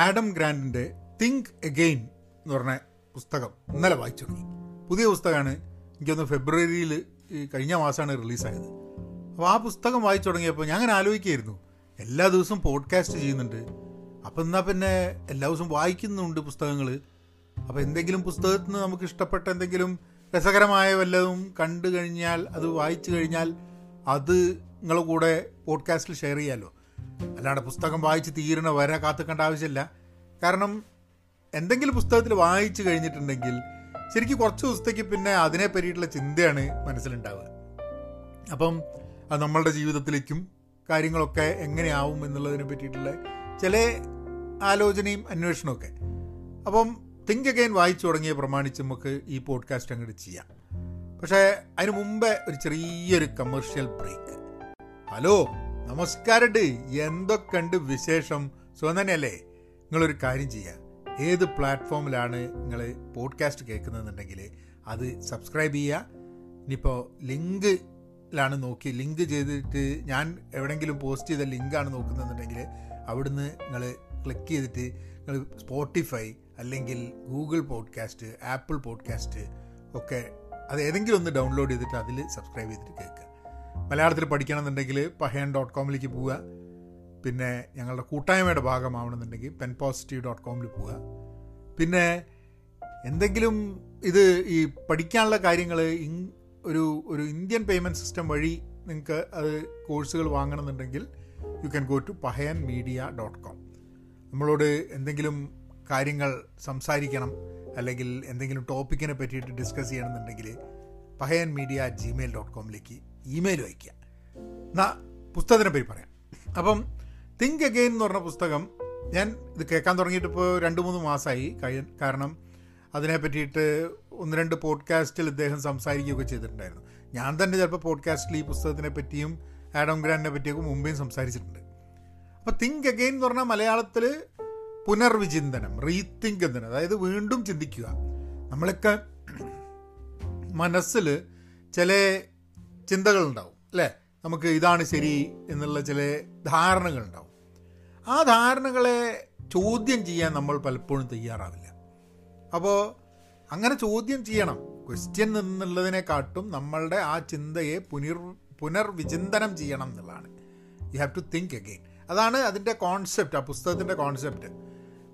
Adam ഗ്രാൻഡിന്റെ think again എന്ന് പറഞ്ഞ പുസ്തകം ഇന്നലെ വായിച്ചു തുടങ്ങി. പുതിയ പുസ്തകമാണ്. എനിക്കൊന്ന് ഫെബ്രുവരിയിൽ കഴിഞ്ഞ മാസമാണ് റിലീസായത്. അപ്പോൾ ആ പുസ്തകം വായിച്ചു തുടങ്ങിയപ്പോൾ ഞാൻ അങ്ങനെ ആലോചിക്കുകയായിരുന്നു എല്ലാ ദിവസവും പോഡ്കാസ്റ്റ് ചെയ്യുന്നുണ്ട്. അപ്പം എന്നാൽ പിന്നെ എല്ലാ ദിവസവും വായിക്കുന്നുണ്ട് പുസ്തകങ്ങൾ അപ്പോൾ എന്തെങ്കിലും പുസ്തകത്തിൽ നിന്ന് നമുക്ക് ഇഷ്ടപ്പെട്ട എന്തെങ്കിലും രസകരമായ വല്ലതും കണ്ടു കഴിഞ്ഞാൽ അത് വായിച്ചു കഴിഞ്ഞാൽ അത് നിങ്ങളുടെ കൂടെ പോഡ്കാസ്റ്റിൽ ഷെയർ ചെയ്യാമല്ലോ അല്ലാണ്ട് പുസ്തകം വായിച്ച് തീരണ വരെ കാത്തുക്കേണ്ട ആവശ്യമില്ല. കാരണം എന്തെങ്കിലും പുസ്തകത്തിൽ വായിച്ചു കഴിഞ്ഞിട്ടുണ്ടെങ്കിൽ ശരിക്കും കുറച്ച് ദിവസത്തേക്ക് പിന്നെ അതിനെ പറ്റിയിട്ടുള്ള ചിന്തയാണ് മനസ്സിലുണ്ടാവുക. അപ്പം അത് നമ്മളുടെ ജീവിതത്തിലേക്കും കാര്യങ്ങളൊക്കെ എങ്ങനെയാവും എന്നുള്ളതിനെ പറ്റിയിട്ടുള്ള ചില ആലോചനയും അന്വേഷണമൊക്കെ അപ്പം തിങ്ക് അഗൈൻ വായിച്ചു തുടങ്ങിയ പ്രമാണിച്ച് നമുക്ക് ഈ പോഡ്കാസ്റ്റ് അങ്ങോട്ട് ചെയ്യാം. പക്ഷേ അതിന് മുമ്പേ ഒരു ചെറിയൊരു കമേഴ്ഷ്യൽ ബ്രേക്ക് ഹലോ നമസ്കാരമുണ്ട്. എന്തൊക്കെയുണ്ട് വിശേഷം? സുഖം തന്നെയല്ലേ? നിങ്ങളൊരു കാര്യം ചെയ്യുക ഏത് പ്ലാറ്റ്ഫോമിലാണ് നിങ്ങൾ പോഡ്കാസ്റ്റ് കേൾക്കുന്നതെന്നുണ്ടെങ്കിൽ അത് സബ്സ്ക്രൈബ് ചെയ്യുക ഇനിയിപ്പോൾ ലിങ്കിലാണ് നോക്കി ലിങ്ക് ചെയ്തിട്ട് ഞാൻ എവിടെയെങ്കിലും പോസ്റ്റ് ചെയ്ത ലിങ്കാണ് നോക്കുന്നതെന്നുണ്ടെങ്കിൽ അവിടുന്ന് നിങ്ങൾ ക്ലിക്ക് ചെയ്തിട്ട് നിങ്ങൾ സ്പോട്ടിഫൈ അല്ലെങ്കിൽ ഗൂഗിൾ പോഡ്കാസ്റ്റ് ആപ്പിൾ പോഡ്കാസ്റ്റ് ഒക്കെ അത് ഏതെങ്കിലും ഒന്ന് ഡൗൺലോഡ് ചെയ്തിട്ട് അതിൽ സബ്സ്ക്രൈബ് ചെയ്തിട്ട് കേൾക്കുക. മലയാളത്തിൽ പഠിക്കണമെന്നുണ്ടെങ്കിൽ പഹയൻ ഡോട്ട് കോമിലേക്ക് പോവുക. പിന്നെ ഞങ്ങളുടെ കൂട്ടായ്മയുടെ ഭാഗമാവണമെന്നുണ്ടെങ്കിൽ പെൻ പോസിറ്റീവ് ഡോട്ട് കോമിൽ പോവുക. പിന്നെ എന്തെങ്കിലും ഇത് ഈ പഠിക്കാനുള്ള കാര്യങ്ങൾ ഒരു ഒരു ഇന്ത്യൻ പേയ്മെന്റ് സിസ്റ്റം വഴി നിങ്ങൾക്ക് അത് കോഴ്സുകൾ വാങ്ങണമെന്നുണ്ടെങ്കിൽ you can go to Pahayan media dot com നമ്മളോട് എന്തെങ്കിലും കാര്യങ്ങൾ സംസാരിക്കണം അല്ലെങ്കിൽ എന്തെങ്കിലും ടോപ്പിക്കിനെ പറ്റിയിട്ട് ഡിസ്കസ് ചെയ്യണമെന്നുണ്ടെങ്കിൽ Pahayan media at Gmail dot കോമിലേക്ക് email അയയ്ക്കുക. എന്നാൽ പുസ്തകത്തിനെ പറ്റി പറയാം. അപ്പം തിങ്ക് അഗെയിൻ എന്ന് പറഞ്ഞ പുസ്തകം ഞാൻ ഇത് കേൾക്കാൻ തുടങ്ങിയിട്ട് ഇപ്പോൾ രണ്ട് മൂന്ന് മാസമായി. കാരണം അതിനെ പറ്റിയിട്ട് ഒന്ന് രണ്ട് പോഡ്കാസ്റ്റിൽ ഇദ്ദേഹം സംസാരിക്കുകയൊക്കെ ചെയ്തിട്ടുണ്ടായിരുന്നു. ഞാൻ തന്നെ ചിലപ്പോൾ പോഡ്കാസ്റ്റിൽ ഈ പുസ്തകത്തിനെ പറ്റിയും ആഡം ഗ്രാൻഡിനെ പറ്റിയൊക്കെ മുമ്പേയും സംസാരിച്ചിട്ടുണ്ട്. അപ്പോൾ തിങ്ക് അഗെയിൻ എന്ന് പറഞ്ഞാൽ മലയാളത്തിൽ പുനർവിചിന്തനം റീതിങ്ക് എന്തിന് അതായത് വീണ്ടും ചിന്തിക്കുക. നമ്മളൊക്കെ മനസ്സിൽ ചില ചിന്തകളുണ്ടാവും അല്ലേ? നമുക്ക് ഇതാണ് ശരി എന്നുള്ള ചില ധാരണകളുണ്ടാവും. ആ ധാരണകളെ ചോദ്യം ചെയ്യാൻ നമ്മൾ പലപ്പോഴും തയ്യാറാവില്ല. അപ്പോൾ അങ്ങനെ ചോദ്യം ചെയ്യണം. ക്വസ്റ്റ്യൻ എന്നുള്ളതിനെക്കാട്ടും നമ്മളുടെ ആ ചിന്തയെ പുനർ പുനർവിചിന്തനം ചെയ്യണം എന്നുള്ളതാണ്. You have to think again അതാണ് അതിന്റെ കോൺസെപ്റ്റ് ആ പുസ്തകത്തിന്റെ കോൺസെപ്റ്റ്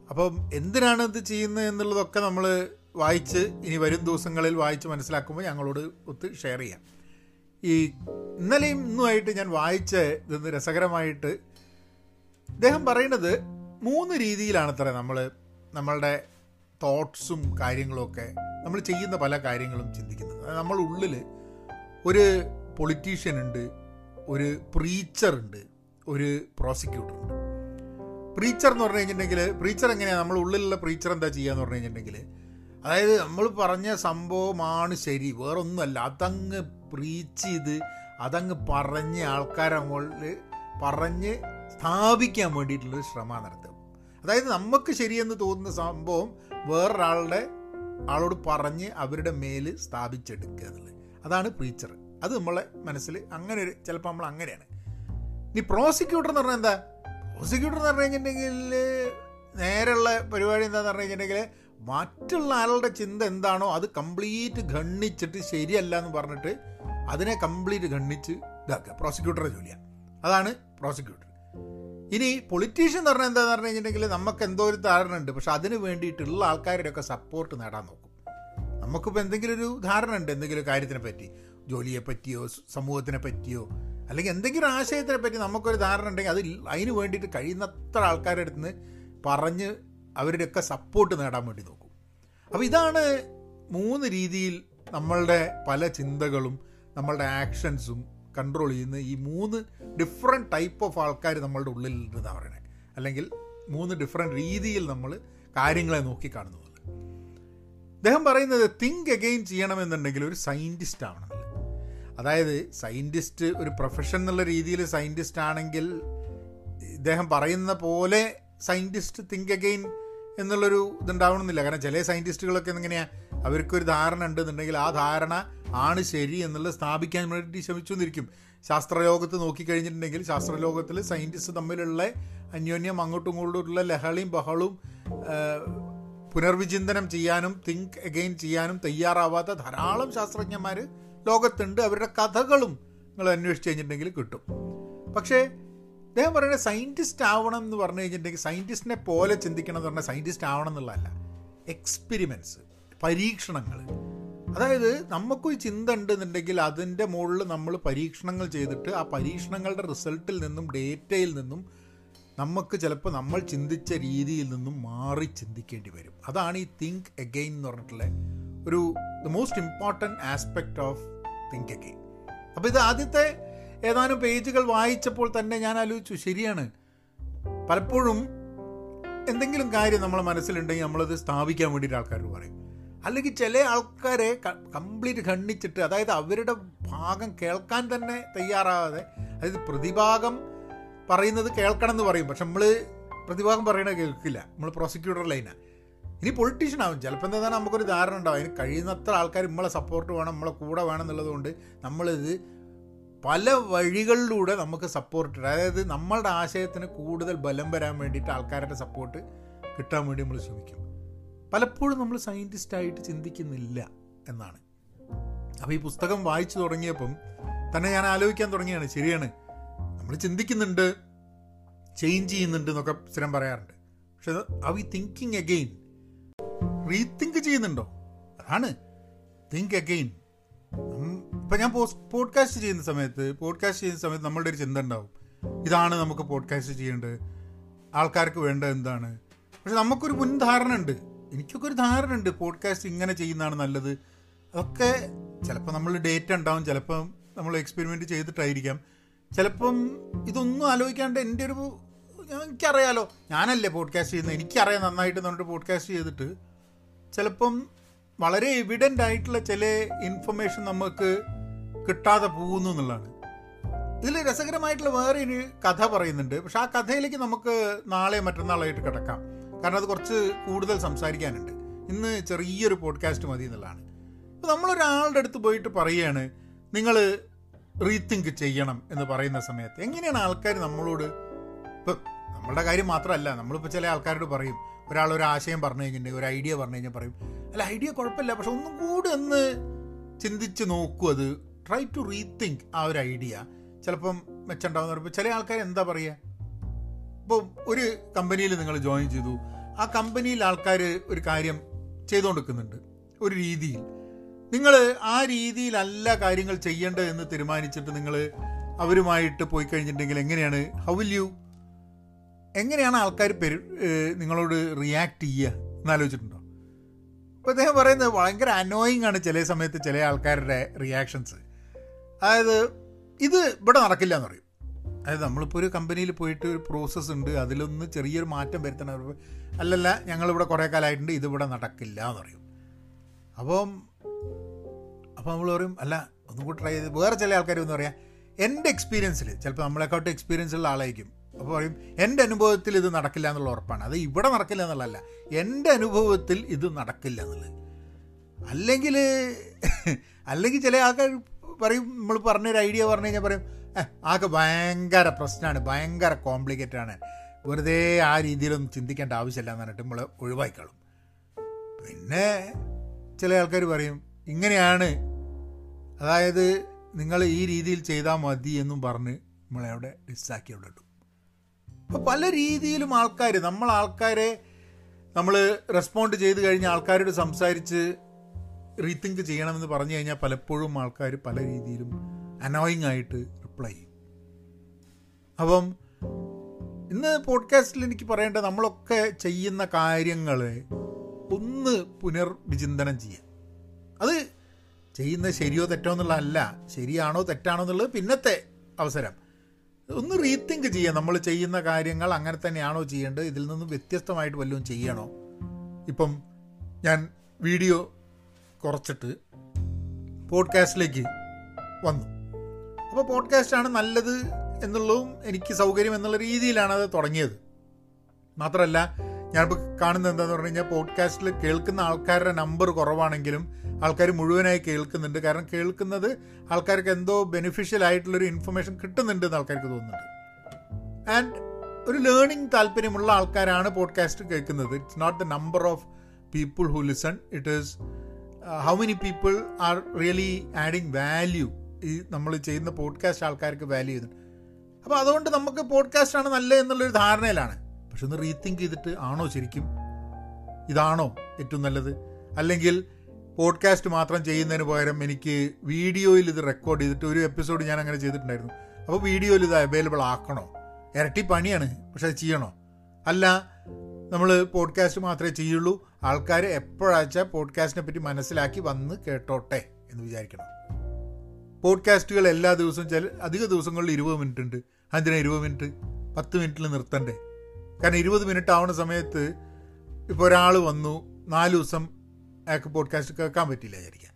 അപ്പം എന്തിനാണ് ഇത് ചെയ്യുന്നത് എന്നുള്ളതൊക്കെ നമ്മൾ വായിച്ച് ഇനി വരും ദിവസങ്ങളിൽ വായിച്ച് മനസ്സിലാക്കുമ്പോൾ ഞങ്ങളോട് ഒത്ത് ഷെയർ ചെയ്യാം. ഈ ഇന്നലെയും ഇന്നുമായിട്ട് ഞാൻ വായിച്ച ഇതൊന്ന് രസകരമായിട്ട് ഇദ്ദേഹം പറയുന്നത് മൂന്ന് രീതിയിലാണ് അത്ര നമ്മൾ നമ്മളുടെ തോട്ട്സും കാര്യങ്ങളുമൊക്കെ നമ്മൾ ചെയ്യുന്ന പല കാര്യങ്ങളും ചിന്തിക്കുന്നത്. നമ്മൾ ഉള്ളിൽ ഒരു പൊളിറ്റീഷ്യൻ ഉണ്ട് ഒരു പ്രീച്ചർ ഉണ്ട് ഒരു പ്രോസിക്യൂട്ടർ ഉണ്ട്. പ്രീച്ചർ എന്ന് പറഞ്ഞു കഴിഞ്ഞിട്ടുണ്ടെങ്കിൽ പ്രീച്ചർ എങ്ങനെയാണ് നമ്മൾ ഉള്ളിലുള്ള പ്രീച്ചർ എന്താ ചെയ്യാന്ന് പറഞ്ഞു കഴിഞ്ഞിട്ടുണ്ടെങ്കിൽ അതായത് നമ്മൾ പറഞ്ഞ സംഭവമാണ് ശരി വേറൊന്നുമല്ല. അതങ്ങ് പ്രീച്ച് ചെയ്ത് അതങ്ങ് പറഞ്ഞ് ആൾക്കാരെ മുകളിൽ പറഞ്ഞ് സ്ഥാപിക്കാൻ വേണ്ടിയിട്ടുള്ളൊരു ശ്രമമാണ് നടത്തുക. അതായത് നമുക്ക് ശരിയെന്ന് തോന്നുന്ന സംഭവം വേറൊരാളുടെ ആളോട് പറഞ്ഞ് അവരുടെ മേൽ സ്ഥാപിച്ചെടുക്കുക എന്നുള്ളത്. അതാണ് പ്രീച്ചർ അത് നമ്മളെ മനസ്സിൽ അങ്ങനെ ഒരു ചിലപ്പോൾ നമ്മൾ അങ്ങനെയാണ്. ഇനി പ്രോസിക്യൂട്ടർ എന്ന് പറഞ്ഞാൽ എന്താ? പ്രോസിക്യൂട്ടർ എന്ന് പറഞ്ഞു കഴിഞ്ഞിട്ടുണ്ടെങ്കിൽ നേരെയുള്ള പരിപാടി എന്താണെന്ന് പറഞ്ഞു കഴിഞ്ഞിട്ടുണ്ടെങ്കിൽ മറ്റുള്ള ആളുടെ ചിന്ത എന്താണോ അത് കംപ്ലീറ്റ് ഖണ്ണിച്ചിട്ട് ശരിയല്ല എന്ന് പറഞ്ഞിട്ട് അതിനെ കംപ്ലീറ്റ് ഖണ്ണിച്ച് ഇതാക്കുക. പ്രോസിക്യൂട്ടറെ ജോലിയാണ്. അതാണ് പ്രോസിക്യൂട്ടർ ഇനി പൊളിറ്റീഷ്യൻ എന്ന് പറഞ്ഞാൽ എന്താണെന്ന് പറഞ്ഞു കഴിഞ്ഞിട്ടുണ്ടെങ്കിൽ നമുക്ക് എന്തോ ഒരു ധാരണ ഉണ്ട്. പക്ഷെ അതിന് വേണ്ടിയിട്ടുള്ള ആൾക്കാരുടെയൊക്കെ സപ്പോർട്ട് നേടാൻ നോക്കും. നമുക്കിപ്പോൾ എന്തെങ്കിലും ഒരു ധാരണ ഉണ്ട് എന്തെങ്കിലും കാര്യത്തിനെ പറ്റി. ജോലിയെ പറ്റിയോ സമൂഹത്തിനെ പറ്റിയോ അല്ലെങ്കിൽ എന്തെങ്കിലും ആശയത്തിനെ പറ്റി നമുക്കൊരു ധാരണ ഉണ്ടെങ്കിൽ അത് അതിന് വേണ്ടിയിട്ട് കഴിയുന്നത്ര ആൾക്കാരുടെ അടുത്ത് നിന്ന് പറഞ്ഞ് അവരുടെയൊക്കെ സപ്പോർട്ട് നേടാൻ വേണ്ടി നോക്കും. അപ്പോൾ ഇതാണ് മൂന്ന് രീതിയിൽ നമ്മളുടെ പല ചിന്തകളും നമ്മളുടെ ആക്ഷൻസും കൺട്രോൾ ചെയ്യുന്ന ഈ മൂന്ന് ഡിഫറെന്റ് ടൈപ്പ് ഓഫ് ആൾക്കാർ നമ്മളുടെ ഉള്ളിലുണ്ടെന്നാണ് പറയണേ. അല്ലെങ്കിൽ മൂന്ന് ഡിഫറെന്റ് രീതിയിൽ നമ്മൾ കാര്യങ്ങളെ നോക്കി കാണുന്നു അദ്ദേഹം പറയുന്നത് തിങ്ക് അഗെയിൻ ചെയ്യണമെന്നുണ്ടെങ്കിൽ ഒരു സയന്റിസ്റ്റ് ആവണം അതായത് സയന്റിസ്റ്റ് ഒരു പ്രൊഫഷൻ എന്നുള്ള രീതിയിൽ സയന്റിസ്റ്റ് ആണെങ്കിൽ ഇദ്ദേഹം പറയുന്ന പോലെ സയന്റിസ്റ്റ് തിങ്ക് അഗെയിൻ എന്നുള്ളൊരു ഇതുണ്ടാവണമെന്നില്ല. കാരണം ചില സയന്റിസ്റ്റുകളൊക്കെ എങ്ങനെയാണ് അവർക്കൊരു ധാരണ ഉണ്ടെന്നുണ്ടെങ്കിൽ ആ ധാരണ ആണ് ശരി എന്നുള്ളത് സ്ഥാപിക്കാൻ വേണ്ടി ശ്രമിച്ചുകൊണ്ടിരിക്കും. ശാസ്ത്രലോകത്ത് നോക്കിക്കഴിഞ്ഞിട്ടുണ്ടെങ്കിൽ ശാസ്ത്രലോകത്തിൽ സയന്റിസ്റ്റ് തമ്മിലുള്ള അന്യോന്യം അങ്ങോട്ടും ഇങ്ങോട്ടുള്ള ലഹളയും ബഹളും പുനർവിചിന്തനം ചെയ്യാനും തിങ്ക് അഗെയിൻ ചെയ്യാനും തയ്യാറാവാത്ത ധാരാളം ശാസ്ത്രജ്ഞന്മാർ ലോകത്തുണ്ട്. അവരുടെ കഥകളും നിങ്ങൾ അന്വേഷിച്ച് കഴിഞ്ഞിട്ടുണ്ടെങ്കിൽ കിട്ടും. പക്ഷേ അദ്ദേഹം പറയുന്നത് സയന്റിസ്റ്റ് ആവണം എന്ന് പറഞ്ഞു കഴിഞ്ഞിട്ടുണ്ടെങ്കിൽ സയന്റിസ്റ്റിനെ പോലെ ചിന്തിക്കണം എന്ന് പറഞ്ഞാൽ സയന്റിസ്റ്റ് ആവണം എന്നുള്ളതല്ല. എക്സ്പെരിമെന്റ്സ് പരീക്ഷണങ്ങൾ. അതായത് നമുക്കൊരു ചിന്ത ഉണ്ടെന്നുണ്ടെങ്കിൽ അതിന്റെ മുകളിൽ നമ്മൾ പരീക്ഷണങ്ങൾ ചെയ്തിട്ട് ആ പരീക്ഷണങ്ങളുടെ റിസൾട്ടിൽ നിന്നും ഡേറ്റയിൽ നിന്നും നമുക്ക് ചിലപ്പോൾ നമ്മൾ ചിന്തിച്ച രീതിയിൽ നിന്നും മാറി ചിന്തിക്കേണ്ടി വരും. അതാണ് ഈ തിങ്ക് അഗെയിൻ എന്ന് പറഞ്ഞിട്ടുള്ള ഒരു the most important aspect of think again അപ്പോൾ ഇത് ആദ്യത്തെ ഏതാനും പേജുകൾ വായിച്ചപ്പോൾ തന്നെ ഞാൻ ആലോചിച്ചു ശരിയാണ്. പലപ്പോഴും എന്തെങ്കിലും കാര്യം നമ്മളെ മനസ്സിലുണ്ടെങ്കിൽ നമ്മളത് സ്ഥാപിക്കാൻ വേണ്ടിയിട്ട് ആൾക്കാർ പറയും. അല്ലെങ്കിൽ ചില ആൾക്കാരെ കംപ്ലീറ്റ് ഖണ്ഡിച്ചിട്ട് അതായത് അവരുടെ ഭാഗം കേൾക്കാൻ തന്നെ തയ്യാറാകാതെ അതായത് പ്രതിഭാഗം പറയുന്നത് കേൾക്കണം എന്ന് പറയും. പക്ഷെ നമ്മൾ പ്രതിഭാഗം പറയണത് കേൾക്കില്ല. നമ്മൾ പ്രോസിക്യൂട്ടർ ലൈനാണ് ഇനി പൊളിറ്റീഷ്യൻ ആവും. ചിലപ്പോൾ എന്താ നമുക്കൊരു ധാരണ ഉണ്ടാവും. അതിന് കഴിയുന്നത്ര ആൾക്കാർ നമ്മളെ സപ്പോർട്ട് വേണം നമ്മളെ കൂടെ വേണം എന്നുള്ളതുകൊണ്ട് നമ്മളിത് പല വഴികളിലൂടെ നമുക്ക് സപ്പോർട്ട് അതായത് നമ്മളുടെ ആശയത്തിന് കൂടുതൽ ബലം വരാൻ വേണ്ടിയിട്ട് ആൾക്കാരുടെ സപ്പോർട്ട് കിട്ടാൻ വേണ്ടി നമ്മൾ ശ്രമിക്കും. പലപ്പോഴും നമ്മൾ സയന്റിസ്റ്റായിട്ട് ചിന്തിക്കുന്നില്ല എന്നാണ്. അപ്പോൾ ഈ പുസ്തകം വായിച്ചു തുടങ്ങിയപ്പം തന്നെ ഞാൻ ആലോചിക്കാൻ തുടങ്ങിയാണ് ശരിയാണ്. നമ്മൾ ചിന്തിക്കുന്നുണ്ട് ചേഞ്ച് ചെയ്യുന്നുണ്ട് എന്നൊക്കെ സ്ഥിരം പറയാറുണ്ട്. പക്ഷെ ആ വി തിങ്കിങ് അഗെയിൻ റീതിങ്ക് ചെയ്യുന്നുണ്ടോ? അതാണ്. തിങ്ക് അഗെയിൻ ഇപ്പം ഞാൻ പോഡ്കാസ്റ്റ് ചെയ്യുന്ന സമയത്ത് പോഡ്കാസ്റ്റ് ചെയ്യുന്ന സമയത്ത് നമ്മളുടെ ഒരു ചിന്ത ഉണ്ടാവും. ഇതാണ് നമുക്ക് പോഡ്കാസ്റ്റ് ചെയ്യേണ്ടത്. ആൾക്കാർക്ക് വേണ്ട എന്താണ്? പക്ഷെ നമുക്കൊരു മുൻധാരണ ഉണ്ട്. എനിക്കൊക്കെ ഒരു ധാരണ ഉണ്ട് പോഡ്കാസ്റ്റ് ഇങ്ങനെ ചെയ്യുന്നതാണ് നല്ലത്. അതൊക്കെ ചിലപ്പോൾ നമ്മൾ ഡേറ്റ ഉണ്ടാവും. ചിലപ്പം നമ്മൾ എക്സ്പെരിമെന്റ് ചെയ്തിട്ടായിരിക്കാം. ചിലപ്പം ഇതൊന്നും ആലോചിക്കാണ്ട് എന്റെ ഒരു എനിക്കറിയാലോ. ഞാനല്ലേ പോഡ്കാസ്റ്റ് ചെയ്യുന്നത്? എനിക്കറിയാം നന്നായിട്ട് എന്നിട്ട് പോഡ്കാസ്റ്റ് ചെയ്തിട്ട്. ചിലപ്പം വളരെ എവിഡന്റ് ആയിട്ടുള്ള ചില ഇൻഫർമേഷൻ നമുക്ക് കിട്ടാതെ പോകുന്നു എന്നുള്ളതാണ്. ഇതിൽ രസകരമായിട്ടുള്ള വേറെ ഒരു കഥ പറയുന്നുണ്ട്. പക്ഷെ ആ കഥയിലേക്ക് നമുക്ക് നാളെ മറ്റന്നാളായിട്ട് കിടക്കാം. കാരണം അത് കുറച്ച് കൂടുതൽ സംസാരിക്കാനുണ്ട്. ഇന്ന് ചെറിയൊരു പോഡ്കാസ്റ്റ് മതി എന്നുള്ളതാണ്. അപ്പോൾ നമ്മളൊരാളുടെ അടുത്ത് പോയിട്ട് പറയുകയാണ് നിങ്ങൾ റീതിങ്ക് ചെയ്യണം എന്ന് പറയുന്ന സമയത്ത് എങ്ങനെയാണ് ആൾക്കാർ നമ്മളോട്? ഇപ്പം നമ്മളുടെ കാര്യം മാത്രമല്ല നമ്മളിപ്പോൾ ചില ആൾക്കാരോട് പറയും ഒരാൾ ഒരു ആശയം പറഞ്ഞു കഴിഞ്ഞിട്ടുണ്ടെങ്കിൽ ഒരു ഐഡിയ പറഞ്ഞു കഴിഞ്ഞാൽ പറയും അല്ല ഐഡിയ കുഴപ്പമില്ല പക്ഷെ ഒന്നും കൂടി ഒന്ന് ചിന്തിച്ച് നോക്കൂ അത് ട്രൈ ടു റീതിങ്ക് ആ ഒരു ഐഡിയ. ചിലപ്പം മെച്ചുണ്ടാവുന്ന പറയുമ്പോൾ ചില ആൾക്കാർ എന്താ പറയുക ഇപ്പോൾ ഒരു കമ്പനിയിൽ നിങ്ങൾ ജോയിൻ ചെയ്തു ആ കമ്പനിയിൽ ആൾക്കാർ ഒരു കാര്യം ചെയ്തുകൊണ്ടിരിക്കുന്നുണ്ട് ഒരു രീതിയിൽ. നിങ്ങൾ ആ രീതിയിലല്ല കാര്യങ്ങൾ ചെയ്യേണ്ടതെന്ന് തീരുമാനിച്ചിട്ട് നിങ്ങൾ അവരുമായിട്ട് പോയി കഴിഞ്ഞിട്ടുണ്ടെങ്കിൽ എങ്ങനെയാണ്? ഹൗ വിൽ യു എങ്ങനെയാണ് ആൾക്കാർ പെരു നിങ്ങളോട് റിയാക്ട് ചെയ്യുക എന്നാലോചിച്ചിട്ടുണ്ടോ? അപ്പോൾ അദ്ദേഹം പറയുന്നത് ഭയങ്കര അനോയിങ് ആണ് ചില സമയത്ത് ചില ആൾക്കാരുടെ റിയാക്ഷൻസ് അതായത് ഇത് ഇവിടെ നടക്കില്ല എന്ന് പറയും. അതായത് നമ്മളിപ്പോൾ ഒരു കമ്പനിയിൽ പോയിട്ട് ഒരു പ്രോസസ്സ് ഉണ്ട് അതിലൊന്ന് ചെറിയൊരു മാറ്റം വരുത്തണം. അല്ലല്ല ഞങ്ങളിവിടെ കുറേ കാലമായിട്ടുണ്ട് ഇതിവിടെ നടക്കില്ല എന്ന് പറയും. അപ്പം അപ്പോൾ നമ്മൾ പറയും അല്ല ഒന്നും കൂടി ട്രൈ ചെയ്ത് വേറെ ചില ആൾക്കാർ എന്ന് പറയാം എന്റെ എക്സ്പീരിയൻസിൽ ചിലപ്പോൾ നമ്മളെക്കാട്ടും എക്സ്പീരിയൻസ് ഉള്ള ആളായിരിക്കും. അപ്പോൾ പറയും എന്റെ അനുഭവത്തിൽ ഇത് നടക്കില്ല എന്നുള്ള ഉറപ്പാണ്. അത് ഇവിടെ നടക്കില്ല എന്നുള്ളതല്ല. എന്റെ അനുഭവത്തിൽ ഇത് നടക്കില്ല എന്നുള്ളത്. അല്ലെങ്കിൽ അല്ലെങ്കിൽ ചില ആൾക്കാർ പറയും നമ്മൾ പറഞ്ഞൊരു ഐഡിയ പറഞ്ഞു കഴിഞ്ഞാൽ പറയും ആകെ ഭയങ്കര പ്രശ്നമാണ് ഭയങ്കര കോംപ്ലിക്കേറ്റഡ് ആണ് വെറുതെ ആ രീതിയിലൊന്നും ചിന്തിക്കേണ്ട ആവശ്യമില്ല എന്ന് പറഞ്ഞിട്ട് നമ്മൾ ഒഴിവാക്കിക്കളും. പിന്നെ ചില ആൾക്കാർ പറയും ഇങ്ങനെയാണ്. അതായത് നിങ്ങൾ ഈ രീതിയിൽ ചെയ്താൽ മതി എന്നും പറഞ്ഞ് നമ്മളെ അവിടെ ഡിസ്സാക്കി അവിടെ ഇടും അപ്പോൾ പല രീതിയിലും ആൾക്കാർ നമ്മൾ ആൾക്കാരെ നമ്മൾ റെസ്പോണ്ട് ചെയ്ത് കഴിഞ്ഞ് ആൾക്കാരോട് സംസാരിച്ച് റീതിങ്ക് ചെയ്യണമെന്ന് പറഞ്ഞു കഴിഞ്ഞാൽ പലപ്പോഴും ആൾക്കാർ പല രീതിയിലും അനോയിങ് ആയിട്ട് റിപ്ലൈ ചെയ്യും. അപ്പം ഇന്ന് പോഡ്കാസ്റ്റിൽ എനിക്ക് പറയേണ്ടത് നമ്മളൊക്കെ ചെയ്യുന്ന കാര്യങ്ങളെ ഒന്ന് പുനർവിചിന്തനം ചെയ്യുക അത് ചെയ്യുന്നത് ശരിയോ തെറ്റോ എന്നുള്ളതല്ല. ശരിയാണോ തെറ്റാണോ എന്നുള്ളത് പിന്നത്തെ അവസരം. ഒന്ന് റീതിങ്ക് ചെയ്യുക നമ്മൾ ചെയ്യുന്ന കാര്യങ്ങൾ അങ്ങനെ തന്നെയാണോ ചെയ്യേണ്ടത്? ഇതിൽ നിന്ന് വ്യത്യസ്തമായിട്ട് വല്ലതും ചെയ്യണോ? ഇപ്പം ഞാൻ വീഡിയോ കുറച്ചിട്ട് പോഡ്കാസ്റ്റിലേക്ക് വന്നു. അപ്പോൾ പോഡ്കാസ്റ്റാണ് നല്ലത് എന്നുള്ളതും എനിക്ക് സൗകര്യം എന്നുള്ള രീതിയിലാണ് അത് തുടങ്ങിയത്. മാത്രമല്ല ഞാനിപ്പോൾ കാണുന്നത് എന്താന്ന് പറഞ്ഞു കഴിഞ്ഞാൽ പോഡ്കാസ്റ്റിൽ കേൾക്കുന്ന ആൾക്കാരുടെ നമ്പർ കുറവാണെങ്കിലും ആൾക്കാർ മുഴുവനായി കേൾക്കുന്നുണ്ട്. കാരണം കേൾക്കുന്നത് ആൾക്കാർക്ക് എന്തോ ബെനിഫിഷ്യൽ ആയിട്ടുള്ളൊരു ഇൻഫർമേഷൻ കിട്ടുന്നുണ്ട് എന്ന് ആൾക്കാർക്ക് തോന്നുന്നുണ്ട്. ആൻഡ് ഒരു ലേണിംഗ് താല്പര്യമുള്ള ആൾക്കാരാണ് പോഡ്കാസ്റ്റ് കേൾക്കുന്നത്. It's not the number of people who listen it is how many people are really adding value ഈ നമ്മൾ ചെയ്യുന്ന പോഡ്കാസ്റ്റ് ആൾക്കാർക്ക് വാല്യൂ ചെയ്യുന്നുണ്ട്. അപ്പോൾ അതുകൊണ്ട് നമുക്ക് പോഡ്കാസ്റ്റ് ആണ് നല്ലത് എന്നുള്ളൊരു ധാരണയിലാണ്. പക്ഷെ ഒന്ന് റീതിങ്ക് ചെയ്തിട്ട് ആണോ ശരിക്കും? ഇതാണോ ഏറ്റവും നല്ലത്? അല്ലെങ്കിൽ പോഡ്കാസ്റ്റ് മാത്രം ചെയ്യുന്നതിന് പകരം എനിക്ക് വീഡിയോയിൽ ഇത് റെക്കോർഡ് ചെയ്തിട്ട് ഒരു എപ്പിസോഡ് ഞാൻ അങ്ങനെ ചെയ്തിട്ടുണ്ടായിരുന്നു. അപ്പോൾ വീഡിയോയിൽ ഇത് അവൈലബിൾ ആക്കണോ? ഇരട്ടി പണിയാണ് പക്ഷെ അത് ചെയ്യണോ? അല്ല നമ്മൾ പോഡ്കാസ്റ്റ് മാത്രമേ ചെയ്യുള്ളൂ. ആൾക്കാർ എപ്പോഴാച്ചാൽ പോഡ്കാസ്റ്റിനെ പറ്റി മനസ്സിലാക്കി വന്ന് കേട്ടോട്ടെ എന്ന് വിചാരിക്കണം. പോഡ്കാസ്റ്റുകൾ എല്ലാ ദിവസവും ചില അധിക ദിവസങ്ങളിൽ ഇരുപത് മിനിറ്റ് ഉണ്ട്. അതിന് ഇരുപത് മിനിറ്റ് പത്ത് മിനിറ്റിൽ നിർത്തണ്ടേ? കാരണം ഇരുപത് മിനിറ്റ് ആവുന്ന സമയത്ത് ഇപ്പോൾ ഒരാൾ വന്നു നാല് ദിവസം അയാൾക്ക് പോഡ്കാസ്റ്റ് കേൾക്കാൻ പറ്റില്ല വിചാരിക്കുക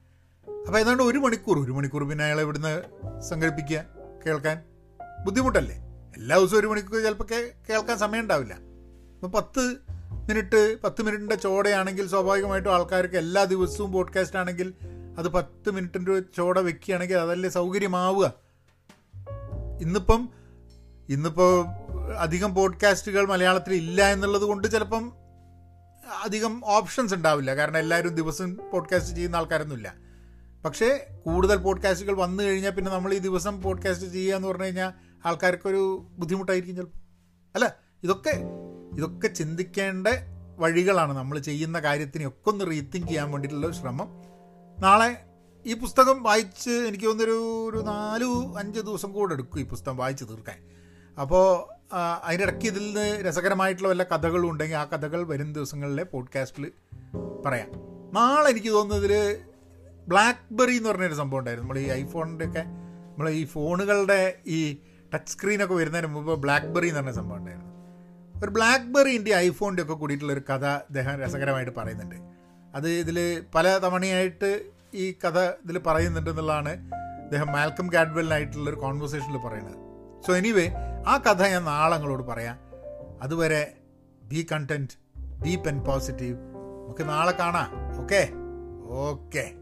അപ്പോൾ ഏതാണ്ട് ഒരു മണിക്കൂർ ഒരു മണിക്കൂർ പിന്നെ അയാളെ ഇവിടുന്ന് സംഘടിപ്പിക്കുക കേൾക്കാൻ ബുദ്ധിമുട്ടല്ലേ? എല്ലാ ദിവസവും ഒരു മണിക്കൂർ ചിലപ്പോൾ കേൾക്കാൻ സമയം ഉണ്ടാവില്ല. അപ്പോൾ പത്ത് മിനിറ്റ് പത്ത് മിനിറ്റിന്റെ ചോടയാണെങ്കിൽ സ്വാഭാവികമായിട്ടും ആൾക്കാർക്ക് എല്ലാ ദിവസവും പോഡ്കാസ്റ്റ് ആണെങ്കിൽ അത് പത്ത് മിനിറ്റിന്റെ ചോട വെക്കുകയാണെങ്കിൽ അതല്ലേ സൗകര്യമാവുക. ഇന്നിപ്പം ഇന്നിപ്പോൾ അധികം പോഡ്കാസ്റ്റുകൾ മലയാളത്തിൽ ഇല്ല എന്നുള്ളത് കൊണ്ട് ചിലപ്പം അധികം ഓപ്ഷൻസ് ഉണ്ടാവില്ല. കാരണം എല്ലാവരും ദിവസം പോഡ്കാസ്റ്റ് ചെയ്യുന്ന ആൾക്കാരൊന്നുമില്ല. പക്ഷേ കൂടുതൽ പോഡ്കാസ്റ്റുകൾ വന്നു കഴിഞ്ഞാൽ പിന്നെ നമ്മൾ ഈ ദിവസം പോഡ്കാസ്റ്റ് ചെയ്യുക എന്ന് പറഞ്ഞു കഴിഞ്ഞാൽ ആൾക്കാർക്കൊരു ബുദ്ധിമുട്ടായിരിക്കും ചിലപ്പോൾ അല്ല ഇതൊക്കെ ഇതൊക്കെ ചിന്തിക്കേണ്ട വഴികളാണ് നമ്മൾ ചെയ്യുന്ന കാര്യത്തിനെയൊക്കെ ഒന്ന് റീത്തിങ്ക് ചെയ്യാൻ വേണ്ടിയിട്ടുള്ള ശ്രമം. നാളെ ഈ പുസ്തകം വായിച്ച് എനിക്ക് തോന്നുന്നൊരു ഒരു നാലു അഞ്ച് ദിവസം കൂടെ എടുക്കും ഈ പുസ്തകം വായിച്ച് തീർക്കാൻ. അപ്പോൾ അതിന്റെ ഇടയ്ക്ക് ഇതിൽ നിന്ന് രസകരമായിട്ടുള്ള വല്ല കഥകളും ഉണ്ടെങ്കിൽ ആ കഥകൾ വരും ദിവസങ്ങളിലെ പോഡ്കാസ്റ്റിൽ പറയാം. നാളെ എനിക്ക് തോന്നുന്നതിൽ ബ്ലാക്ക്ബെറി എന്ന് പറഞ്ഞൊരു സംഭവം ഉണ്ടായിരുന്നു. നമ്മൾ ഈ ഐഫോണിന്റെ ഒക്കെ നമ്മൾ ഈ ഫോണുകളുടെ ഈ ടച്ച് സ്ക്രീനൊക്കെ വരുന്നതിന് മുമ്പ് ബ്ലാക്ക്ബെറി എന്ന് പറഞ്ഞ സംഭവം ഉണ്ടായിരുന്നു. ഒരു ബ്ലാക്ക്ബെറിന്റെ ഐഫോണിന്റെ ഒക്കെ കൂടിയിട്ടുള്ളൊരു കഥ അദ്ദേഹം രസകരമായിട്ട് പറയുന്നുണ്ട്. അത് ഇതിൽ പല തവണയായിട്ട് ഈ കഥ ഇതിൽ പറയുന്നുണ്ടെന്നുള്ളതാണ് അദ്ദേഹം മാൽക്കം ഗാഡ്വെല്ലിനായിട്ടുള്ളൊരു കോൺവെർസേഷനിൽ പറയുന്നത്. സോ എനിവേ ആ കഥ ഞാൻ നാളെ നിങ്ങളോട് പറയാം. അതുവരെ be content deep and positive നമുക്ക് നാളെ കാണാം. Okay okay